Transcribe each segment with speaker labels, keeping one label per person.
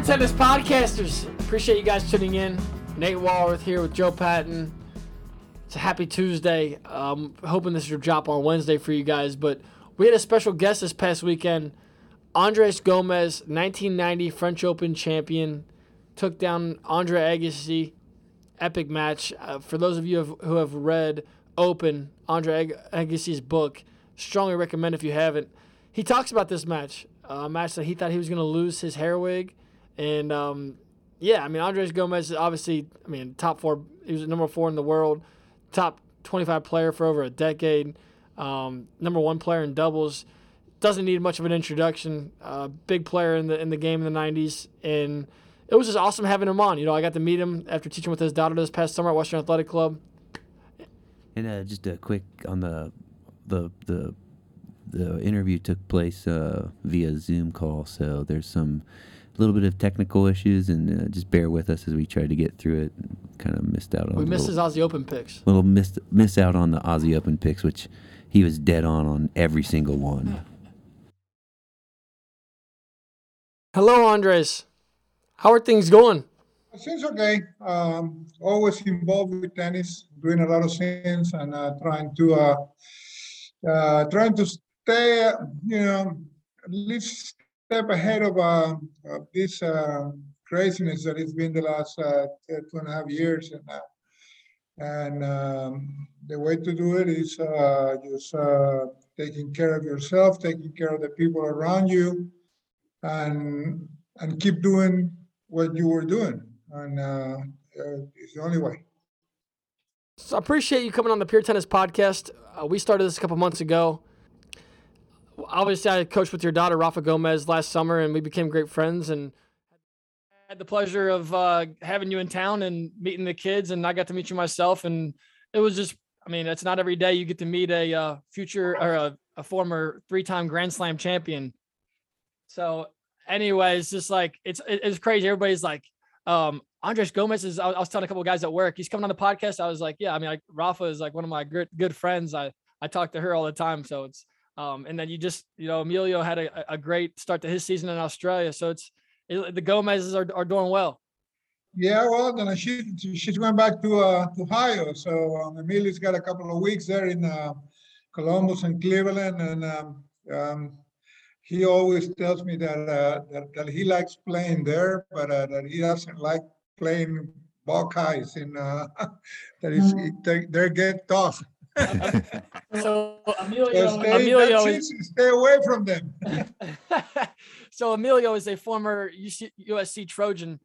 Speaker 1: Dear Tennis Podcasters, appreciate you guys tuning in. Nate Walworth here with Joe Patton. It's a happy Tuesday. Um, hoping this will drop on Wednesday for you guys, but we had a special guest this past weekend. Andres Gomez, 1990 French Open champion, took down Andre Agassi. Epic match. Uh, for those of you who have, who have read Open, Andre Ag- Agassi's book, strongly recommend if you haven't. He talks about this match, a match that he thought he was going to lose his hair wig. And um, yeah, I mean, Andres Gomez is obviously, I mean, top four, he was number four in the world, top 25 player for over a decade, um, number one player in doubles. Doesn't need much of an introduction. Uh, big player in the in the game in the 90s, and it was just awesome having him on. You know, I got to meet him after teaching with his daughter this past summer at Western Athletic Club.
Speaker 2: And uh, just a quick on the the the the interview took place uh, via Zoom call, so there's some little bit of technical issues, and uh, just bear with us as we try to get through it. Kind of missed out on.
Speaker 1: We
Speaker 2: a
Speaker 1: missed his Aussie Open picks.
Speaker 2: little missed miss out on the Aussie Open picks, which he was dead on on every single one.
Speaker 1: Hello, Andres. How are things going?
Speaker 3: Seems okay. Um, always involved with tennis, doing a lot of things and uh, trying to uh, uh, trying to stay, uh, you know, at least step ahead of, uh, of this uh, craziness that it's been the last uh, two and a half years. And, uh, and um, the way to do it is uh, just uh, taking care of yourself, taking care of the people around you, and and keep doing what you were doing. And it's the only way.
Speaker 1: So I appreciate you coming on the Pure Tennis Podcast. We started this a couple months ago. Obviously, I coached with your daughter Rafa Gomez last summer, and we became great friends. And had the pleasure of uh, having you in town and meeting the kids, and I got to meet you myself. And it was just, I mean, it's not every day you get to meet a uh, future or a, a former three-time Grand Slam champion. So, anyways, just like it's it- it's crazy. Everybody's like, um, Andres Gomez is. I I was telling a couple guys at work, he's coming on the podcast. I was like, yeah, I mean, like Rafa is like one of my good good friends. I I talk to her all the time, so it's um, and then you just you know Emilio had a, a great start to his season in Australia, so it's it, the Gomez's are are doing well.
Speaker 3: Yeah, well, then she she's going back to uh, to Ohio. So um, Emilio's got a couple of weeks there in uh, Columbus and Cleveland, and um, um, he always tells me that, uh, that that he likes playing there, but uh, that he doesn't like playing Buckeyes in uh, that is they, they get tough.
Speaker 1: So
Speaker 3: So
Speaker 1: Emilio,
Speaker 3: stay,
Speaker 1: Emilio is,
Speaker 3: stay away from them.
Speaker 1: so Emilio is a former UC, USC Trojan,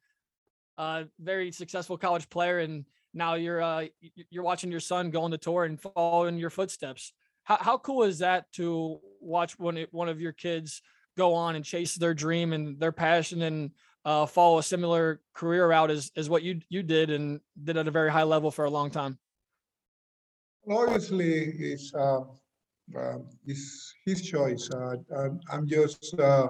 Speaker 1: uh, very successful college player, and now you're uh, you're watching your son go on the tour and follow in your footsteps. How how cool is that to watch one of- one of your kids go on and chase their dream and their passion and uh, follow a similar career route as as what you you did and did at a very high level for a long time.
Speaker 3: Obviously it's uh, uh, it's his choice. Uh, I'm- just uh,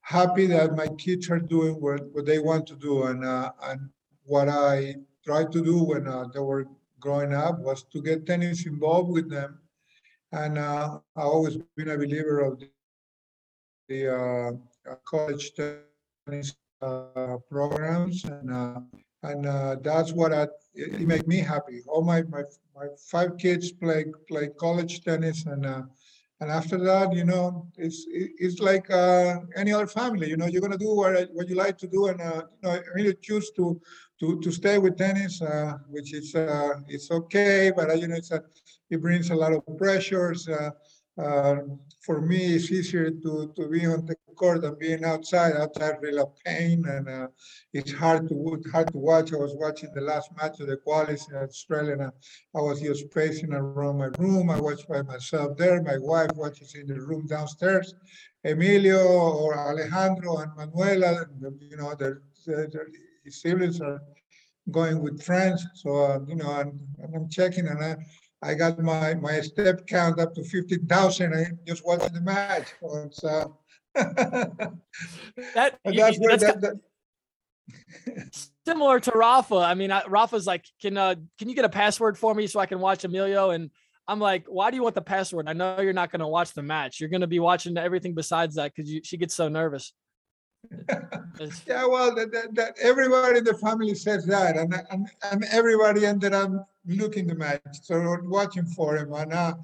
Speaker 3: happy that my kids are doing what, what they want to do, and uh, and what I tried to do when uh, they were growing up was to get tennis involved with them, and uh, I've always been a believer of the, the college tennis programs, and and uh, that's what I, it, it make me happy. All my, my my five kids play play college tennis, and uh, and after that, you know, it's it- it's like uh, any other family. You know, you're gonna do what what you like to do, and uh, you know, I really choose to to to stay with tennis, uh, which is uh, it's okay, but uh, you know, it's a, it brings a lot of pressures. Uh, uh, for me, it's easier to, to be on the court than being outside. Outside, real pain, and uh, it's hard to hard to watch. I was watching the last match of the qualies in Australia, and I was just pacing around my room. I watched by myself there. My wife watches in the room downstairs. Emilio or Alejandro and Manuela, you know, their, their their siblings are going with friends. So, uh, you know, and, and I'm checking, and I, I got my, my step count up to 15,000. I just watching the match. So uh,
Speaker 1: That,
Speaker 3: and that's where
Speaker 1: that's
Speaker 3: that, that,
Speaker 1: similar to Rafa. I mean, I, Rafa's like, can uh, can you get a password for me so I can watch Emilio? And I'm like, why do you want the password? I know you're not going to watch the match. You're going to be watching everything besides that because she gets so nervous.
Speaker 3: Yeah, well, that, that, that everybody in the family says that, and, and, and everybody ended up looking the match, so watching for him, and, uh,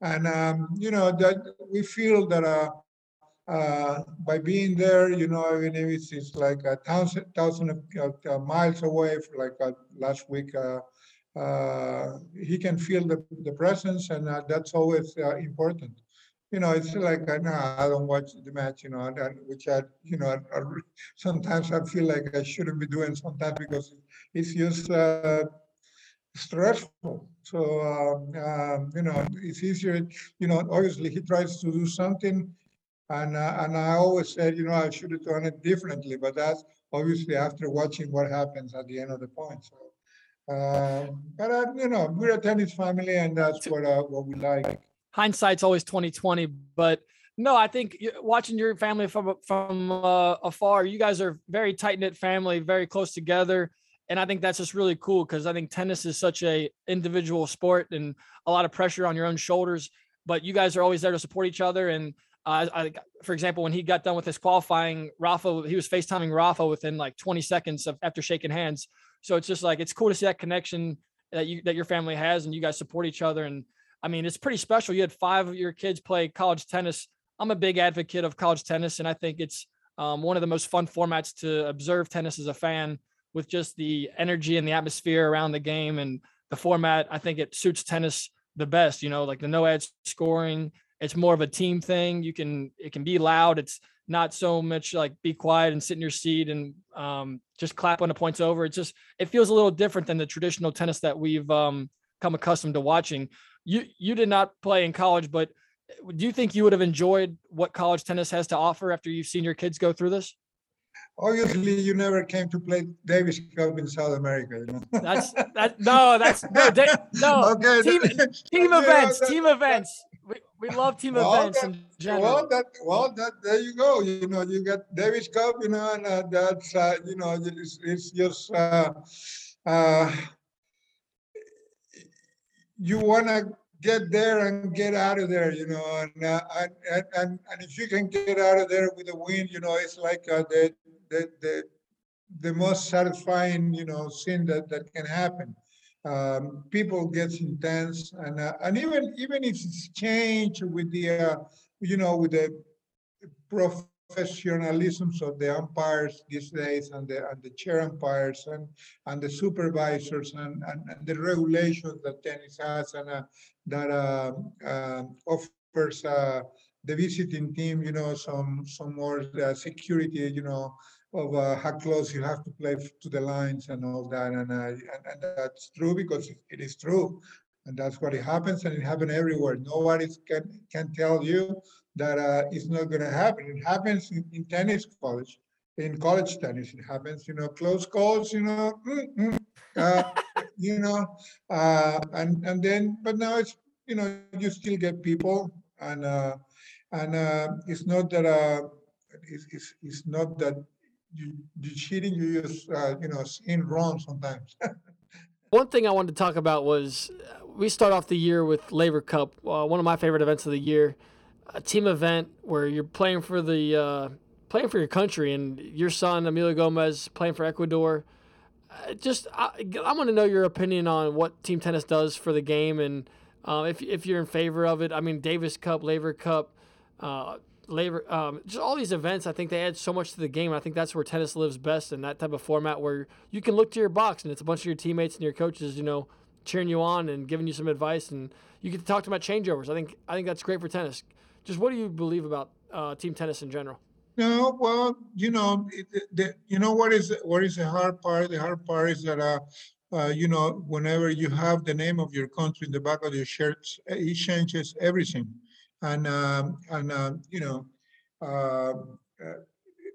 Speaker 3: and, um, you know, that we feel that, uh, uh, by being there, you know, even if it's, it's like a thousand, thousand of, uh, miles away, like, uh, last week, uh, uh, he can feel the, the presence, and, that's always, important. You know, it's like, uh, no, I don't watch the match, you know, and, and which I, you know, I- I sometimes I feel like I shouldn't be doing sometimes because it's just uh, stressful. So, um, um, you know, it's easier, you know, obviously he tries to do something. And, uh, and I always said, you know, I should have done it differently, but that's obviously after watching what happens at the end of the point. So, uh, but, you know, we're a tennis family and that's what, uh, what we like.
Speaker 1: Hindsight's always 2020 but no i think watching your family from from uh, afar you guys are very tight knit family very close together and i think that's just really cool because i think tennis is such a individual sport and a lot of pressure on your own shoulders but you guys are always there to support each other and uh, I, for example, when he got done with his qualifying, Rafa, he was FaceTiming Rafa within like 20 seconds of after shaking hands. So it's just like it's cool to see that connection that you that your family has, and you guys support each other. And I mean, it's pretty special. You had five of your kids play college tennis. I'm a big advocate of college tennis, and I think it's um, one of the most fun formats to observe tennis as a fan with just the energy and the atmosphere around the game and the format. I think it suits tennis the best. You know, like the no ad scoring. It's more of a team thing. You can it can be loud. It's not so much like be quiet and sit in your seat and um, just clap when the point's over. It's just it feels a little different than the traditional tennis that we've um, come accustomed to watching you you did not play in college, but do you think you would have enjoyed what college tennis has to offer after you've seen your kids go through this?
Speaker 3: Obviously, you never came to play Davis Cup in South America, you know?
Speaker 1: That's that no, that's no, da- no.
Speaker 3: Okay.
Speaker 1: team- Team events, team events. We, we love team
Speaker 3: Well,
Speaker 1: events
Speaker 3: that-
Speaker 1: in general.
Speaker 3: Well, that, well, that, there you go, you know, you got Davis Cup, you know, and uh, that's, uh, you know, it's, it's just, uh, you wanna get there and get out of there, you know, and, uh, and, and, and if you can get out of there with a win, you know, it's like, uh, the, the, the, the most satisfying, you know, thing that, that can happen. Um, people gets intense and, uh, and even, even if it's changed with the, uh, you know, with the professionalisms of the umpires these days and the, and the chair umpires and, and the supervisors and, and, and the regulations that tennis has and, uh, that, uh, um offers, uh, the visiting team, you know, some, some more, uh, security, you know, of, uh, how close you have to play to the lines and all that, and, uh, and, and that's true because it is true. And that's what it happens, and it happens everywhere. Nobody can, can tell you that uh, it's not going to happen. It happens in, in tennis college, in college tennis. It happens, you know, close calls, you know, mm, mm, uh, you know, uh, and and then, but now it's, you know, you still get people, and uh, and uh, it's not that uh, it's, it's, it's not that you you cheating. You uh, you know seeing wrong sometimes.
Speaker 1: One thing I wanted to talk about was we start off the year with Laver Cup, uh, one of my favorite events of the year, a team event where you're playing for the uh, playing for your country, and your son Emilio Gomez playing for Ecuador. Uh, just I, I want to know your opinion on what team tennis does for the game, and uh, if if you're in favor of it. I mean, Davis Cup, Laver Cup. Uh, Laver um, just all these events i think they add so much to the game i think that's where tennis lives best in that type of format where you can look to your box and it's a bunch of your teammates and your coaches you know cheering you on and giving you some advice and you get to talk to about changeovers i think i think that's great for tennis just what do you believe about uh, team tennis in general
Speaker 3: No, well, you know, the, you know what is what is the hard part? The hard part is that uh, uh, you know, whenever you have the name of your country in the back of your shirts, it changes everything. And um, and uh, you know, uh, uh,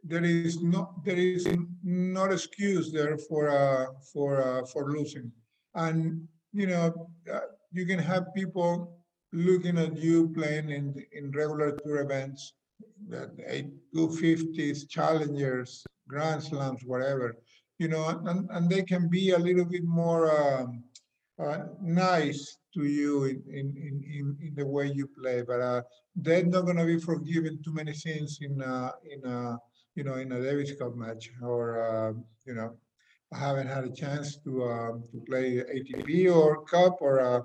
Speaker 3: there is no there is not excuse there for uh, for uh, for losing. And you know, uh, you can have people looking at you playing in in regular tour events that eight, two fifties, challengers, grand slams, whatever, you know, and, and they can be a little bit more um, uh, nice to you in, in, in, in, the way you play, but uh, they're not gonna be forgiven too many things in uh, in uh, you know, in a Davis Cup match or, uh, you know, I haven't had a chance to, um, to play ATP or Cup or, uh,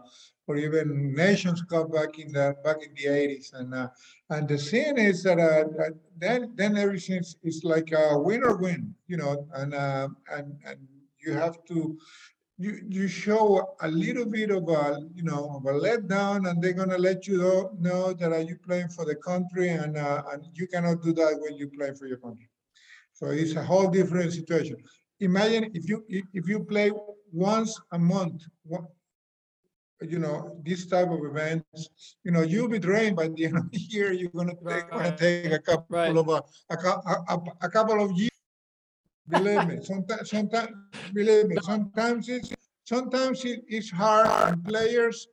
Speaker 3: or even Nations Cup back in the, back in the eighties. And, uh, and the thing is that, uh, then, then everything is, like a win or win, you know, and, uh, and, and you have to, you, you show a little bit of a, you know, of a letdown and they're gonna let you know, know that are you playing for the country and, uh, and you cannot do that when you play for your country. So it's a whole different situation. Imagine if you, if you play once a month, one- you know, this type of events, you know, you'll be drained by the end of the year, you're gonna take, gonna
Speaker 1: Right.
Speaker 3: take a couple
Speaker 1: Right.
Speaker 3: of, uh, a, a, a, a couple of years. Believe me, sometimes, sometimes, believe me, sometimes it's, sometimes it, it's hard on players.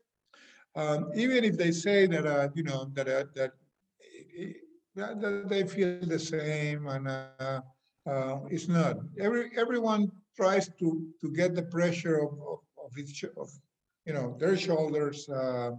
Speaker 3: Um, even if they say that, uh, you know, that, uh, that, i- i- that, that they feel the same and, uh, uh, it's not. Every, everyone tries to, to get the pressure of, of, of each, of, you know, their shoulders, uh,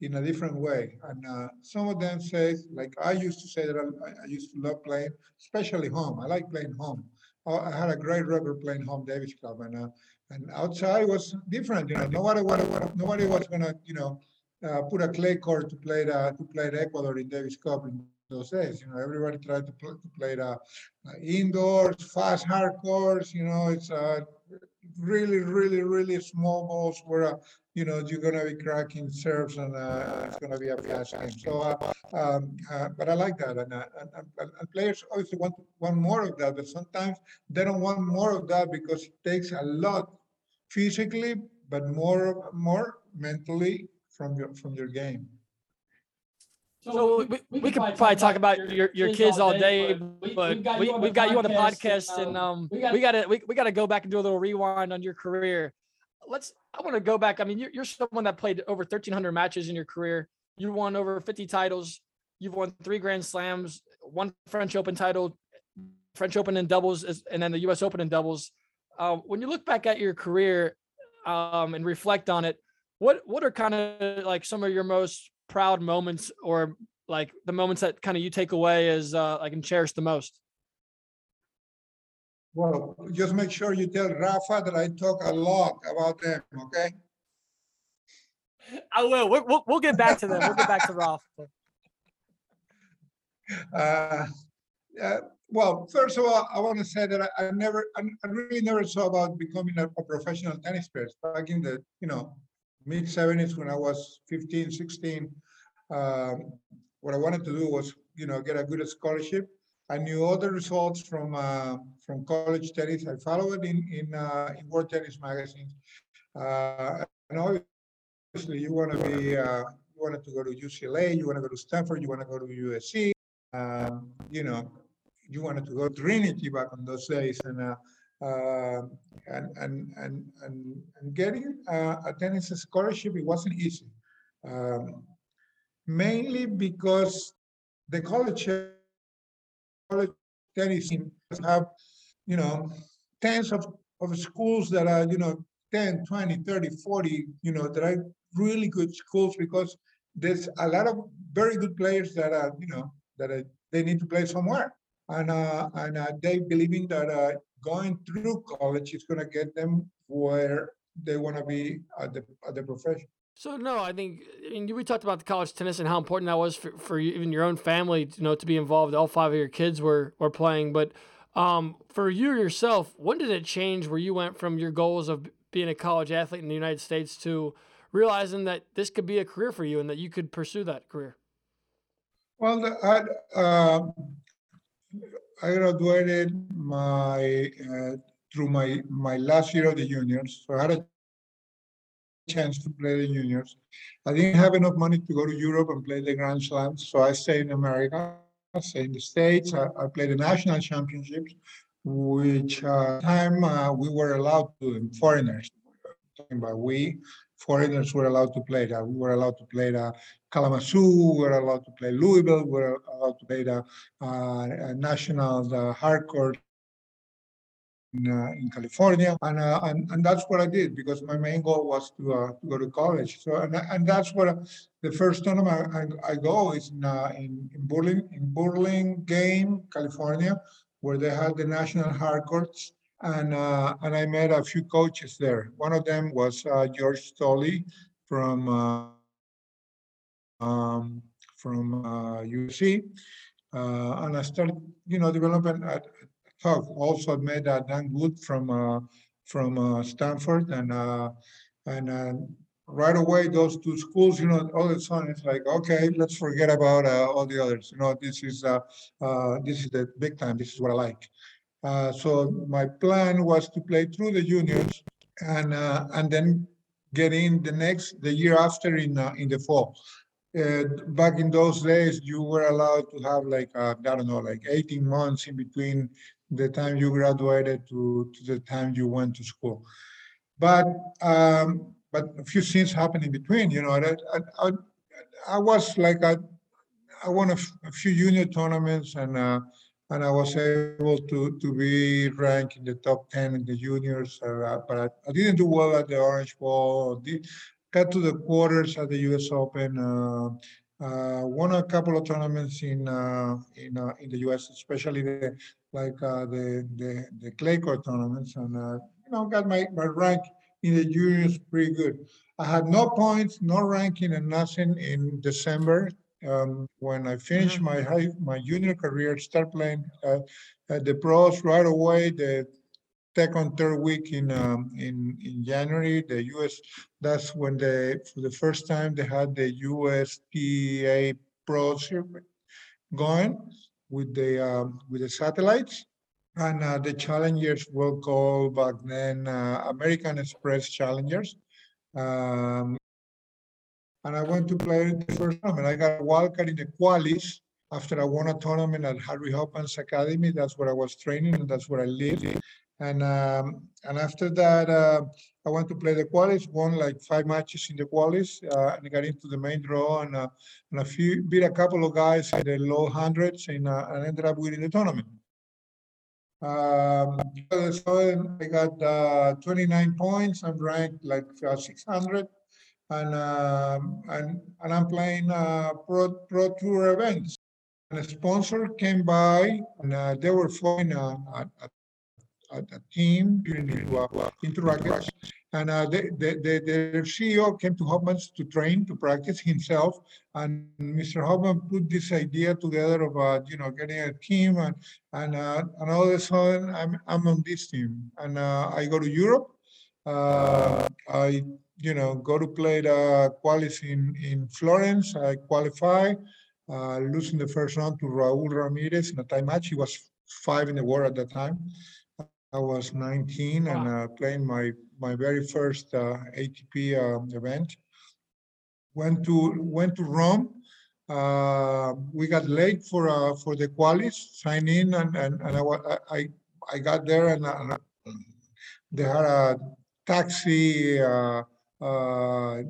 Speaker 3: in a different way. And, uh, some of them say, like I used to say that I, I used to love playing, especially home. I like playing home. I I had a great record playing home Davis Cup and, uh, and outside was different, you know, nobody, what, nobody was gonna, you know, uh, put a clay court to play the, to play the Ecuador in Davis Cup in those days, you know, everybody tried to play, to play the uh, indoors, fast hard courts, you know, it's, uh, really, really, really small balls where, uh, you know, you're gonna be cracking serves and, uh, it's gonna be a fast game. So, uh, um, uh, but I like that, and, uh, and, and, and players obviously want, want more of that, but sometimes they don't want more of that because it takes a lot physically, but more, more mentally from your, from your game.
Speaker 1: So we, we could probably talk about your, your kids all day, but we, we've got you on the podcast and, um, we gotta, we, we gotta go back and do a little rewind on your career. Let's, I want to go back. I mean, you're, you're someone that played over thirteen hundred matches in your career. You won over fifty titles. You've won three Grand Slams, one French Open title, French Open in doubles, and then the US Open in doubles. Uh, when you look back at your career, um, and reflect on it, what, what are kind of like some of your most proud moments or like the moments that kind of you take away as uh like and cherish the most
Speaker 3: Well, just make sure you tell Rafa that I talk a lot about them, okay?
Speaker 1: i will we'll, we'll, we'll get back to them we'll get back to Rafa.
Speaker 3: Uh, uh, Well, first of all, I want to say that I, I never, I I really never saw about becoming a, a professional tennis player. Back in the, you know, mid seventies when I was 15, 16, um, what I wanted to do was, you know, get a good scholarship. I knew all the results from, uh, from college tennis. I followed in, in, uh, in World Tennis magazines. Uh, and obviously you want to be, uh, you wanted to go to UCLA, you want to go to Stanford, you want to go to USC um, you know, you wanted to go to Trinity back in those days, and uh, and and and and, and getting uh, a tennis scholarship it wasn't easy, um, mainly because the college college tennis team have you know tens of, of schools that are you know 10 20 30 40 you know that are really good schools because there's a lot of very good players that are you know that uh, they need to play somewhere. And, uh, and uh, they believing that uh, going through college is going to get them where they want to be at the, at the profession.
Speaker 1: so no i think i mean we talked about the college tennis and how important that was for, for you, even your own family you know to be involved all five of your kids were were playing but um for you yourself when did it change where you went from your goals of being a college athlete in the united states to realizing that this could be a career for you and that you could pursue that career
Speaker 3: Well, I, um, I graduated my, uh, through my, my last year of the juniors. So I had a chance to play the juniors. I didn't have enough money to go to Europe and play the Grand Slams, so I stayed in America, I stayed in the States. I, I played the national championships, which uh, time uh, we were allowed to, foreigners, talking about we, foreigners were allowed to play. We were allowed to play the Kalamazoo, we were allowed to play Louisville, we were allowed to play the uh, uh, national, the hardcore in, uh, in California, and, uh, and and that's what I did because my main goal was to, uh, to go to college. So and, and that's what uh, the first tournament I, I go is in, uh, in in Burling in Burlingame, California, where they had the national hard courts. And, uh, and I met a few coaches there. One of them was, uh, George Toley from, uh, um, from, uh, UC. Uh, and I started, you know, developing at, talk. Also met, uh, Dan Good from, uh, from, uh, Stanford and, uh, and, uh, right away, those two schools, you know, all of a sudden it's like, okay, let's forget about uh, all the others. You know, this is uh, uh, this is the big time. This is what I like. Uh, so my plan was to play through the juniors and uh, and then get in the next the year after in uh, in the fall. Uh, back in those days, you were allowed to have like uh, I don't know, like 18 months in between the time you graduated to, to the time you went to school. But um, but a few things happened in between, you know, I, I, I, was like, I, I won a, f- a few junior tournaments and, uh, and I was able to, to be ranked in the top 10 in the juniors, uh, but I, I didn't do well at the Orange Bowl, did, got to the quarters at the US Open, uh, uh, won a couple of tournaments in, uh, in, uh, in the US, especially the, like, uh, the, the, the clay court tournaments and, you know, got my, my rank in the juniors pretty good. I had no points, no ranking, and nothing in December. Um, when I finished my high, my junior career, start playing uh, at the pros right away. The second, third week in um, in in January, the US. That's when they for the first time they had the USTA Pro Circuit going with the um, with the satellites. And uh, the challengers were called back then uh, American Express Challengers. Um, and I went to play the first tournament. I got a wild card in the qualis after I won a tournament at Harry Hopman Academy. That's where I was training and that's where I lived. And um, and after that, uh, I went to play the qualis, won like five matches in the qualis, uh, and got into the main draw and, uh, and a few beat a couple of guys in the low hundreds and, uh, and ended up winning the tournament. Um, so I got uh, 29 points. I'm ranked like uh, 600, and um, and and I'm playing uh, pro pro tour events. And a sponsor came by, and uh, they were flying a, a, a, a team into uh, into rackets. And uh, the, the, the, CEO came to Hopman's to train, to practice himself. And Mr. Hopman put this idea together of, uh, you know, getting a team and, and, uh, and all of a sudden I'm, I'm on this team. And uh, I go to Europe. I, you know, go to play the qualis in, in Florence. I qualify, uh, losing the first round to Raul Ramirez in a time match. He was five in the world at that time. I was 19 and uh, playing my my very first uh, ATP uh, event. Went to went to Rome. Uh, we got late for uh, for the qualis, sign in, and and, and I, I I- got there and, and uh, they had a taxi. Uh, uh,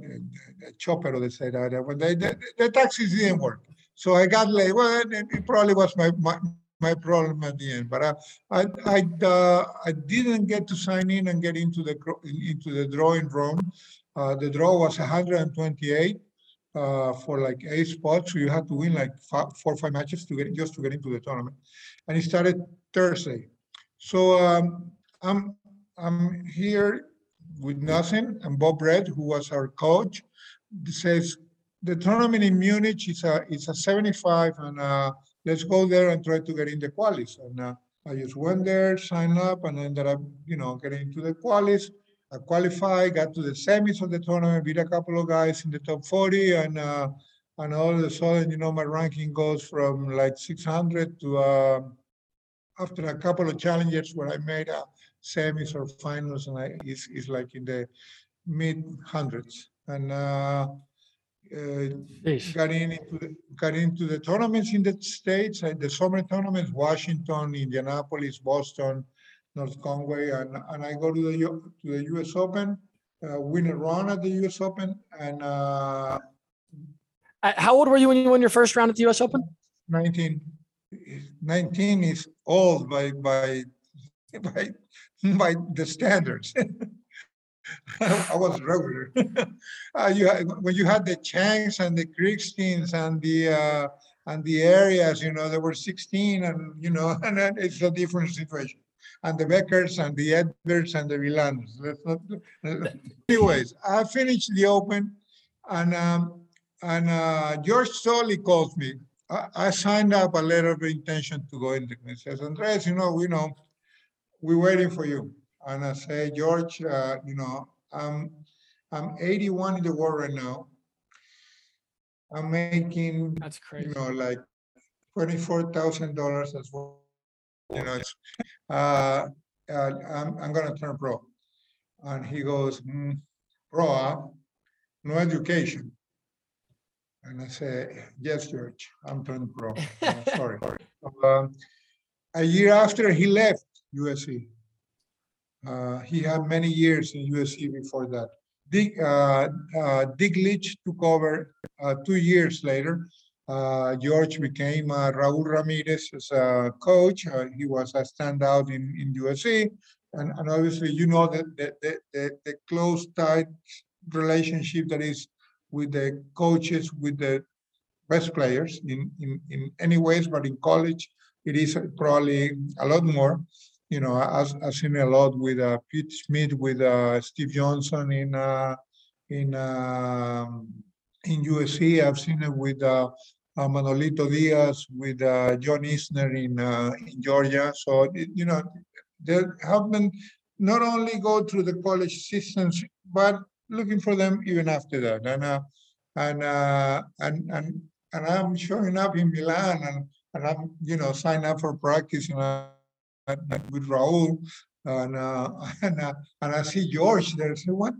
Speaker 3: chopper, they said that when they the, the taxis didn't work, so I got late. Well, it, probably was my, my my problem at the end, but I I I, uh, I didn't get to sign in and get into the into the drawing room. Uh, the draw was 128 uh, for like eight spots, so you had to win like fi- four or five matches to get just to get into the tournament. And it started Thursday, so um, I'm I'm here with nothing. And Bob Red, who was our coach, says the tournament in Munich is a is a 75 and uh, let's go there and try to get in the qualis. And uh, I just went there, signed up, and ended up, you know, getting into the qualis. I qualified, got to the semis of the tournament, beat a couple of guys in the top 40, and uh, and all of a sudden, you know, my ranking goes from like 600 to uh, after a couple of challenges where I made a semis or finals, and I is is like in the mid hundreds. And uh, uh, got in into the, got into the tournaments in the states, uh, the summer tournaments, Washington, Indianapolis, Boston, North Conway, and and I go to the U- to the U.S. Open, uh, win a run at the U.S. Open, and uh,
Speaker 1: Uh, How old were you when you won your first round at the U.S. Open?
Speaker 3: 19, 19 is old by by by by the standards. I was regular. Uh, you had, when you had the Changs and the Kricksteins and the uh, and the Arias, you know, there were 16 and, you know, and then it's a different situation. And the Beckers and the Edbergs and the Wilanders. Let's not- Anyways, I finished the open and, um, and, uh, George Toley calls me. I, I signed up a letter of intention to go in. He says, Andres, you know, we know, we're waiting for you. And I say, George, uh, you know, I'm, I'm 81 in the world right now. I'm making
Speaker 1: That's crazy.
Speaker 3: you know, like twenty-four thousand dollars as well. You know, it's, uh, uh, I'm, I'm gonna turn pro. And he goes, "Hmm, pro, huh? no education. And I say, yes, George, I'm turning pro. Uh, Sorry. Um, A year after he left USC. Uh, he had many years in USC before that. Dick, uh, uh, Dick Leach took over uh, two years later. Uh, George became uh, Raul Ramirez as a coach. He was a standout in, in USC. And, and obviously, you know, that the, the, the, the close tight relationship that is with the coaches, with the best players in, in, in any ways, but in college, it is probably a lot more. You know, I've, I've seen a lot with uh, Pete Smith, with uh, Steve Johnson in, uh, in, um, in USC. I've seen it with uh, uh, Manolito Diaz, with uh, John Isner in, uh, in Georgia. So, you know, they have been not only go through the college systems, but looking for them even after that. And, and, and, and, and I'm showing up in Milan and, and I'm, you know, sign up for practice and, and with Raul. And, uh, and, uh, and I see George there. I say, what,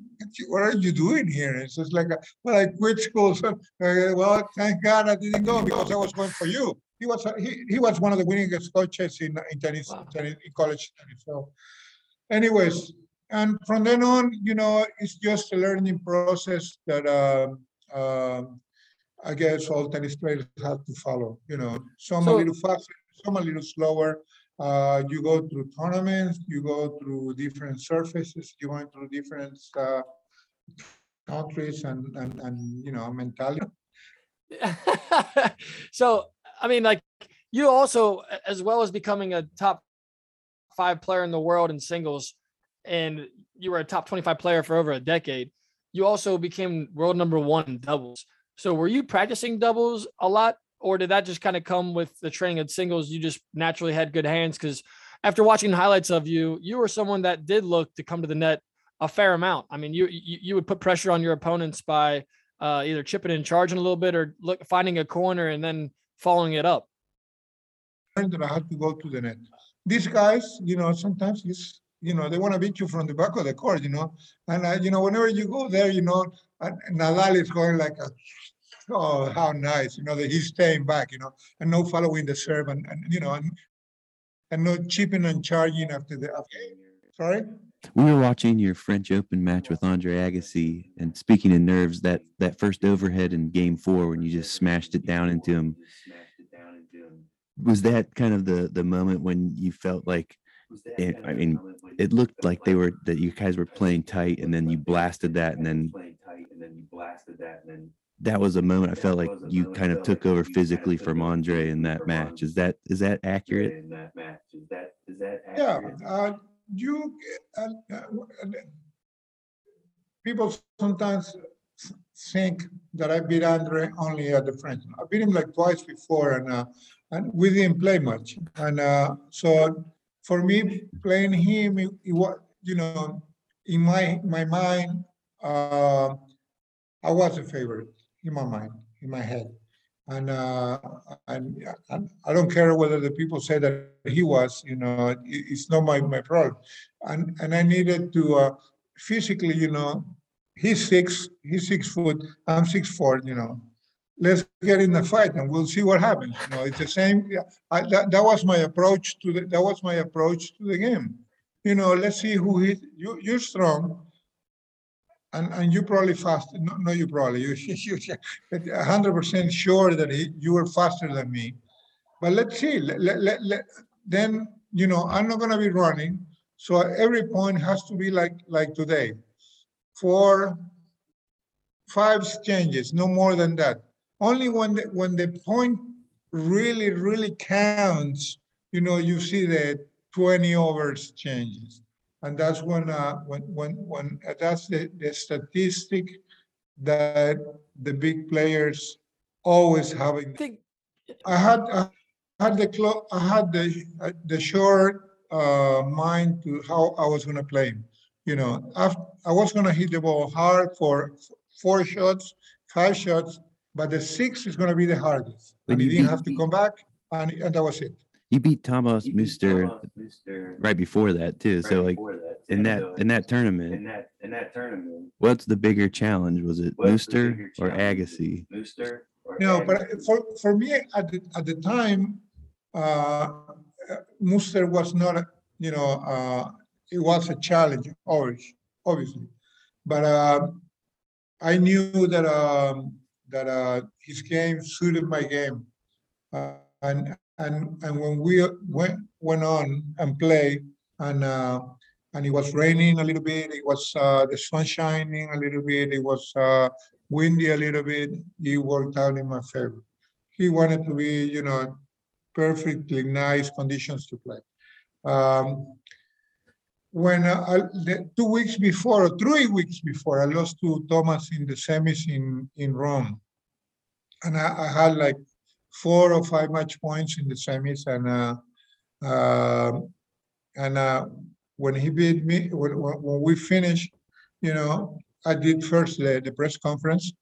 Speaker 3: what are you doing here? And It's just like, uh, well, I quit school. So, uh, well, thank God I didn't go because I was going for you. He was, uh, he, he was one of the winningest coaches in, in tennis,
Speaker 1: Wow.
Speaker 3: tennis, in college tennis. So anyways, and from then on, you know, it's just a learning process that, um, um, I guess all tennis players have to follow, you know, some a little faster, some a little slower. Uh, you go through tournaments, you go through different surfaces, you went through different, uh, countries and, and, and, you know, mentality.
Speaker 1: so I mean, like you also, as well as becoming a top five player in the world in singles, and you were a top 25 player for over a decade, you also became world number one in doubles. So were you practicing doubles a lot, or did that just kind of come with the training of singles? You just naturally had good hands because after watching highlights of you, you were someone that did look to come to the net a fair amount. I mean, you you, you would put pressure on your opponents by uh, either chipping and charging a little bit or look finding a corner and then following it up.
Speaker 3: that I had to go to the net. These guys, you know, sometimes it's, you know, they want to beat you from the back of the court, you know, and I, you know, whenever you go there, you know, and Nadal is going like a, oh, how nice, you know, that he's staying back, you know, and no following the serve and, and you know, and, and no chipping and charging after the, after, sorry?
Speaker 2: We were watching your French Open match with Andre Agassi, and speaking of nerves, that that first overhead in Game Four when you just smashed it down into him, was that kind of the the moment when you felt like, it, I mean, it looked like they were that you guys were playing tight, and then you blasted that, and then playing tight, and then you blasted that was a moment I felt like you kind of took over physically from Andre in that match. Is that is that accurate?
Speaker 3: Yeah, uh, you, uh, uh, w- uh, people sometimes think that I beat Andre only at the French. I beat him like twice before and, uh, and we didn't play much. And, uh, so for me, playing him, it, it was, you know, in my, my mind, uh, I was a favorite in my mind, in my head. And, uh, and, and I don't care whether the people say that he was, you know, it, it's not my, my problem. And, and I needed to, uh, physically, you know, he's six, he's six foot, I'm six four, you know. Let's get in the fight and we'll see what happens. You know, it's the same, yeah, I, that, that was my approach to the, that was my approach to the game. You know, let's see who hit, you, you're strong. And, and you probably fast, no, no, you probably, you, you, a hundred percent sure that he, you were faster than me. But let's see, let, let, let, then, you know, I'm not gonna be running. So every point has to be like, like today. Four, five exchanges, no more than that. Only when, the when the point really, really counts, you know, you see the 20 overs changes. And that's when, uh, when, when, when, uh, that's the, the statistic that the big players always having.
Speaker 1: I think
Speaker 3: I had, I had the clo, I had the, uh, the short, uh, mind to how I was gonna play. You know, I, I was gonna hit the ball hard for four shots, five shots, but the six is gonna be the hardest. And he
Speaker 2: you
Speaker 3: didn't have to come back, and, and that was it.
Speaker 2: You beat Thomas Muster right before that too. So like in that in that tournament,
Speaker 4: in that in that tournament,
Speaker 2: what's the bigger challenge? Was it
Speaker 4: what's the
Speaker 2: Muster
Speaker 4: bigger
Speaker 2: or
Speaker 4: challenge?
Speaker 2: Agassi?
Speaker 4: Muster or
Speaker 3: No, but
Speaker 4: Agassi?
Speaker 3: for, for me, at the, at the time, uh, Muster was not, a- you know, uh, it was a challenge, always, obviously. But, uh, I knew that, um, that, uh, his game suited my game. Uh, and, and, and when we went, went on and played, and, uh, and it was raining a little bit, it was, uh, the sun shining a little bit, it was, uh, windy a little bit, he worked out in my favor. He wanted to be, you know, perfectly nice conditions to play. Um, when uh, I, the, two weeks before, or three weeks before, I lost to Thomas in the semis in, in Rome. And I, I had like four or five match points in the semis and, uh, um, and, uh, when he beat me, when, when when we finished, you know, I did first the, the press conference,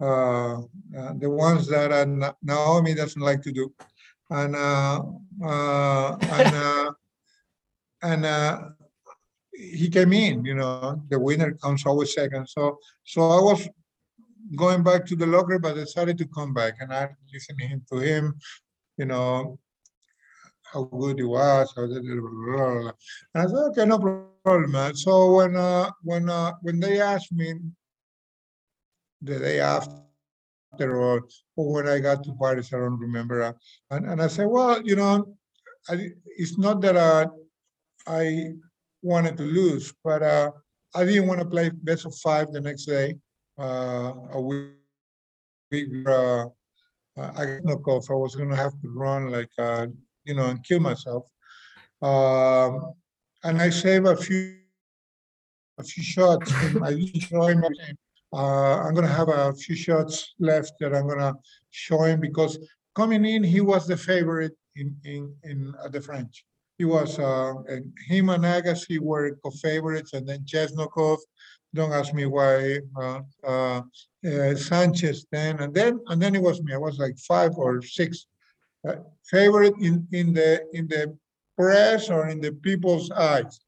Speaker 3: uh, uh, the ones that uh, Naomi doesn't like to do. And, uh, uh, and, uh, and, uh, he came in, you know, the winner comes always second. So, so I was going back to the locker, but I decided to come back and I listening to him, you know, how good he was, how blah, blah, blah. And I said, okay, no problem. So when, uh, when, uh, when they asked me the day after or, or when I got to Paris, I don't remember. uh, And, and I said, well, you know, I, it's not that uh, I wanted to lose, but uh, I didn't want to play best of five the next day. Uh, a week, week, uh, uh, I got no. I was going to have to run like, uh, you know, and kill myself. Um, and I saved a few, a few shots. I didn't show him everything. Uh, I'm gonna have a few shots left that I'm gonna show him because coming in, he was the favorite in, in, in at the French. He was, uh, and him and Agassi were co-favorites and then Chesnokov, don't ask me why, uh, uh, uh, Sanchez then, and then, and then it was me. I was like five or six uh, favorite in, in the, in the press or in the people's eyes.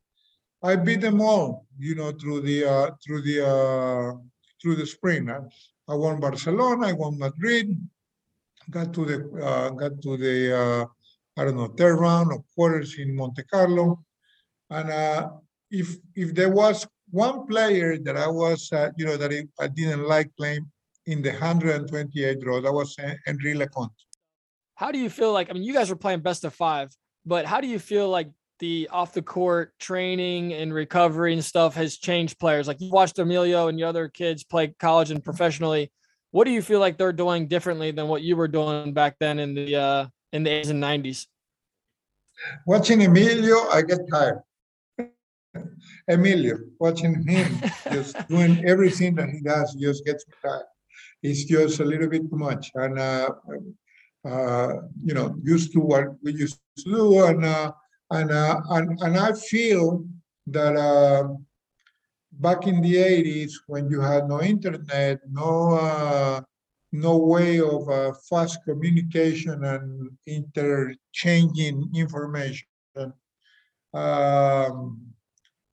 Speaker 3: I beat them all, you know, through the, uh, through the, uh, through the spring. I, I won Barcelona, I won Madrid, got to the, uh, got to the, uh, I don't know, third round of quarters in Monte Carlo. And, uh, if, if there was one player that I was, uh, you know, that I, I didn't like playing in the 128 draw, that was Henri Leconte.
Speaker 1: how do you feel like I mean you guys were playing best of five, but how do you feel like the off the court training and recovery and stuff has changed players? Like you watched Emilio and the other kids play college and professionally. What do you feel like they're doing differently than what you were doing back then in the uh in the 80s and 90s?
Speaker 3: Watching Emilio, I get tired. Emilio, watching him just doing everything that he does just gets me tired. It's just a little bit too much and, uh, uh, you know, used to what we used to do and, uh, and, uh, and, and I feel that, uh, back in the eighties, when you had no internet, no, uh, no way of, uh, fast communication and interchanging information, um,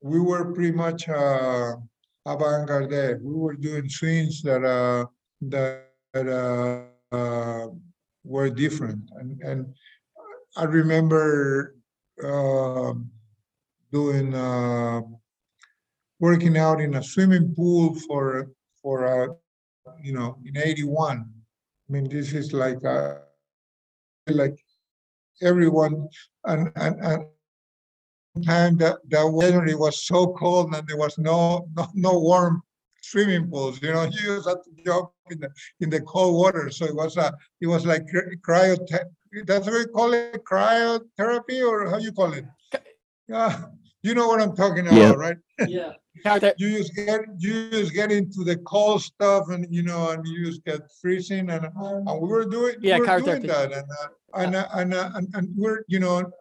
Speaker 3: we were pretty much uh, avant-garde. We were doing swings that uh, that uh, uh, were different, and and I remember um doing uh, working out in a swimming pool for for uh, you know in '81. I mean, this is like uh, like everyone and and and time that that weather it was so cold and there was no no, no warm swimming pools. You know, you just had to jump in the in the cold water. So it was a it was like cry- cryo. That's what we call it, cryotherapy, or how you call it? Yeah, you know what I'm talking about,
Speaker 2: Yeah.
Speaker 3: right?
Speaker 1: Yeah.
Speaker 3: You just get you just get into the cold stuff, and you know, and you just get freezing, and and we were doing
Speaker 1: Yeah,
Speaker 3: we were doing that, and uh, and uh, and, uh, and and we're you know,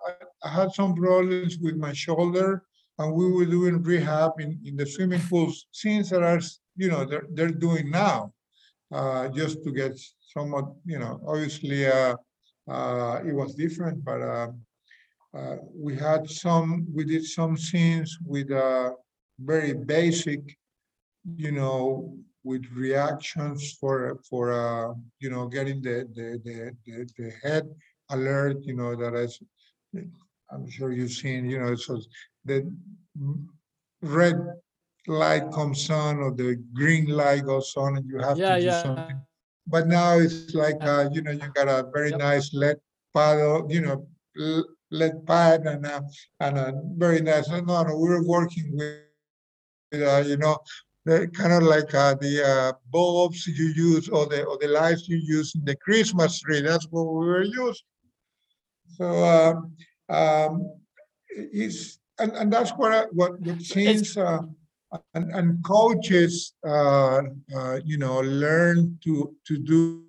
Speaker 3: I, had some problems with my shoulder, and we were doing rehab in in the swimming pools, since that are you know they're they're doing now, uh, just to get somewhat you know obviously uh, uh, it was different, but. Um, uh, we had some, we did some scenes with uh, very basic, you know, with reactions for, for, uh, you know, getting the, the, the, the, the head alert, you know, that is, I'm sure you've seen, you know, so the red light comes on or the green light goes on and you have
Speaker 1: Yeah,
Speaker 3: to do
Speaker 1: yeah.
Speaker 3: something. But now it's like, uh, you know, you got a very
Speaker 1: Yep.
Speaker 3: nice LED paddle, you know, LED pad and a, and a very nice, no, no, we're working with, uh, you know, the kind of like, uh, the, uh, bulbs you use or the, or the lights you use in the Christmas tree, that's what we were using. So, um, um, it's, and, and that's what, I- what, what seems, uh, and, and coaches, uh, uh, you know, learn to, to do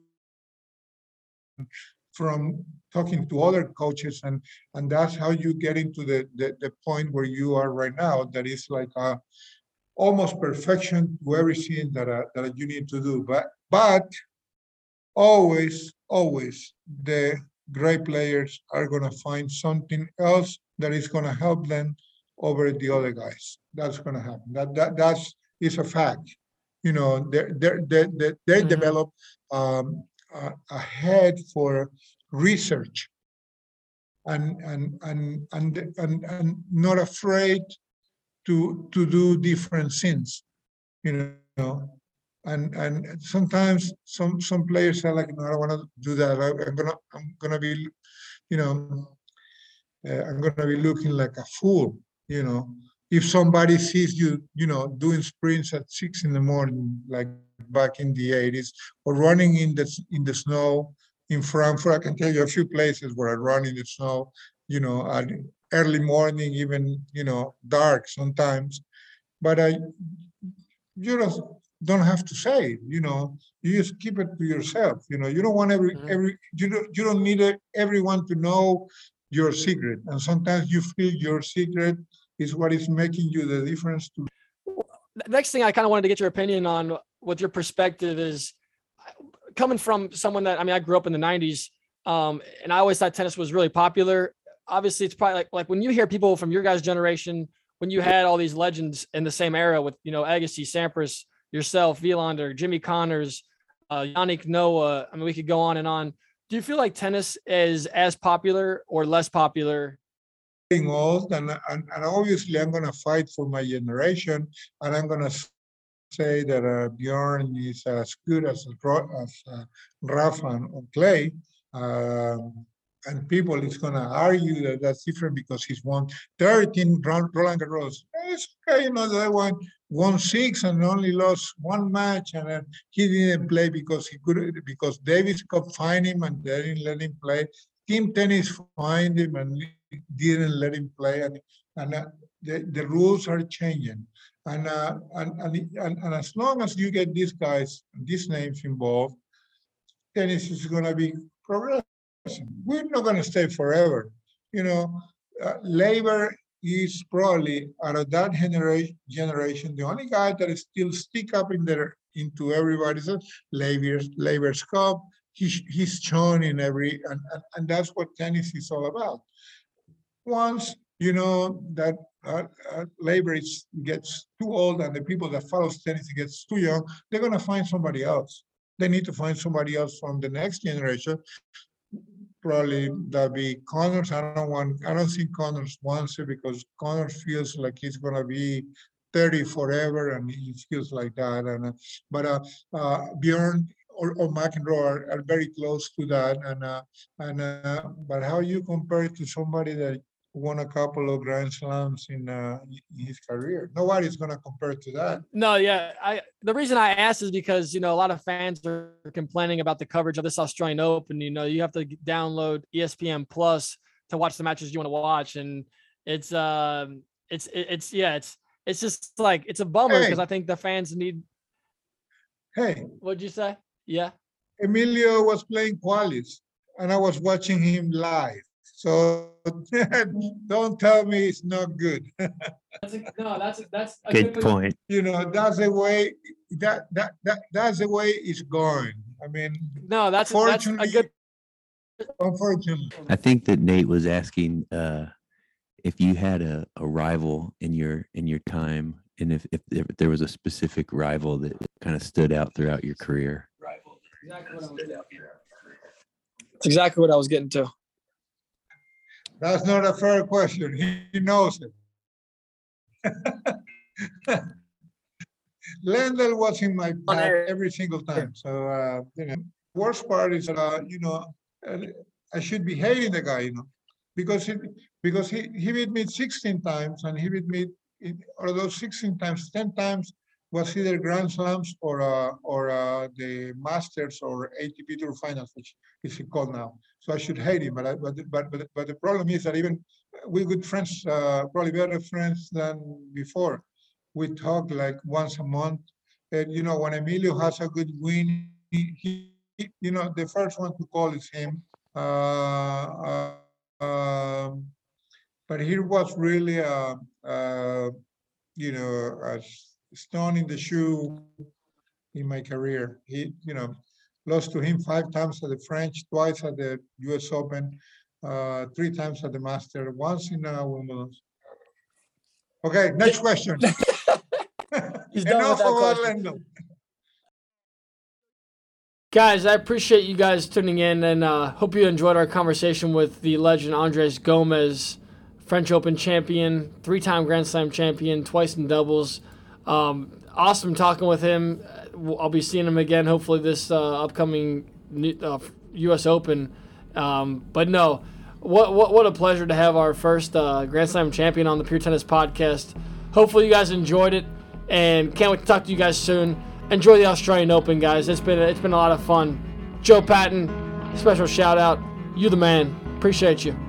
Speaker 3: from talking to other coaches and, and that's how you get into the, the, the point where you are right now, that is like, uh, almost perfection to everything that, uh, that you need to do, but, but always, always, the great players are gonna find something else that is gonna help them over the other guys. That's gonna happen. That, that, that's, is a fact. You know, they're, they're, they they they
Speaker 1: Mhm.
Speaker 3: develop, um, a, a head for research. And, and, and, and, and, and not afraid to, to do different things, you know? And, and sometimes some, some players are like, no, I don't wanna do that. I- I'm gonna, I'm gonna be, you know, uh, I'm gonna be looking like a fool, you know? If somebody sees you, you know, doing sprints at six in the morning, like back in the eighties, or running in the, in the snow in Frankfurt, I can tell you a few places where I run in the snow, you know, at early morning, even, you know, dark sometimes. But I, you just don't have to say, it, you know, you just keep it to yourself, you know, you don't want every,
Speaker 1: Mhm.
Speaker 3: every, you don't, you don't need everyone to know your secret. And sometimes you feel your secret is what is making you the difference to
Speaker 1: next thing I kind of wanted to get your opinion on what your perspective is coming from someone that I mean I grew up in the 90s um and I always thought tennis was really popular obviously it's probably like like when you hear people from your guys generation when you had all these legends in the same era with you know Agassi Sampras yourself Wilander Jimmy Connors uh Yannick Noah I mean we could go on and on do you feel like tennis is as popular or less popular
Speaker 3: getting old and, and, and obviously I'm gonna fight for my generation and I'm gonna say that uh, Bjorn is as good as as uh, Rafa and Clay. Um, and people is gonna argue that that's different because he's won 13 Ro- Roland Garros. It's okay, you know, other one won six and only lost one match and then he didn't play because he couldn't, because Davis Cup fined him and they didn't let him play. Team tennis fined him and didn't let him play and, and uh, the, the rules are changing. And, uh, and, and, and, and as long as you get these guys, these names involved, tennis is gonna be progressing. We're not gonna stay forever, you know? Uh, Laver is probably out of that generation, generation, the only guy that is still stick up in there into everybody's Laver's, Laver's cup. He's, he's shown in every, and, and, and that's what tennis is all about once you know that uh, uh, Laver is gets too old and the people that follow tennis gets too young, they're gonna find somebody else. They need to find somebody else from the next generation. Probably that'll be Connors. I don't want, I don't think Connors wants it because Connors feels like he's gonna be thirty forever and he feels like that. And uh, but uh, uh, Bjorn or, or McEnroe are, are very close to that. And uh, and uh, but how you compare it to somebody that won a couple of Grand Slams in, uh, in his career. Nobody's gonna compare to that.
Speaker 1: No, yeah. I the reason I asked is because you know a lot of fans are complaining about the coverage of this Australian Open. You know, you have to download ESPN Plus to watch the matches you want to watch, and it's um, it's it's yeah, it's it's just like it's a bummer because
Speaker 3: Hey.
Speaker 1: I think the fans need.
Speaker 3: Hey,
Speaker 1: What'd you say? Yeah.
Speaker 3: Emilio was playing qualis and I was watching him live. So don't tell me it's not good.
Speaker 1: That's a, no, that's that's a
Speaker 2: Good point.
Speaker 3: You know, that's the way that that that that's the way it's going. I mean,
Speaker 1: No, that's that's a
Speaker 3: Fortunately-
Speaker 1: good.
Speaker 3: unfortunately.
Speaker 2: I think that Nate was asking uh, if you had a, a rival in your in your time, and if, if if there was a specific rival that kind of stood out throughout your career.
Speaker 1: That's exactly what I was getting to.
Speaker 3: That's not a fair question. He, he knows it. Lendl was in my path every single time. So, uh, you know, worst part is, uh, you know, I should be hating the guy, you know, because he, because he, he beat me 16 times and he beat me, out of those 16 times, 10 times was either Grand Slams or, uh, or, uh, the Masters or ATP Tour Finals, which is called now. So I should hate him, but I, but, but, but, but the problem is that even we good friends, uh, probably better friends than before. We talk like once a month. And you know, when Emilio has a good win, he, he you know, the first one to call is him. Uh, uh, um, but he was really, uh, you know, a s- stone in the shoe in my career. He, you know, lost to him five times at the French, twice at the US Open, uh, three times at the Master, once in uh, Wimbledon. Okay, next question.
Speaker 1: He's done with
Speaker 3: Enough about. Lendl.
Speaker 1: Guys, I appreciate you guys tuning in and uh, hope you enjoyed our conversation with the legend Andres Gomez, French Open champion, three time Grand Slam champion, twice in doubles. Um, awesome talking with him. I'll be seeing him again hopefully this uh, upcoming uh, U.S. Open. Um, but no, what, what, what a pleasure to have our first uh, Grand Slam champion on the Pure Tennis Podcast. Hopefully, you guys enjoyed it and can't wait to talk to you guys soon. Enjoy the Australian Open, guys. It's been it's been a lot of fun. Joe Patton, special shout out. You the man. Appreciate you.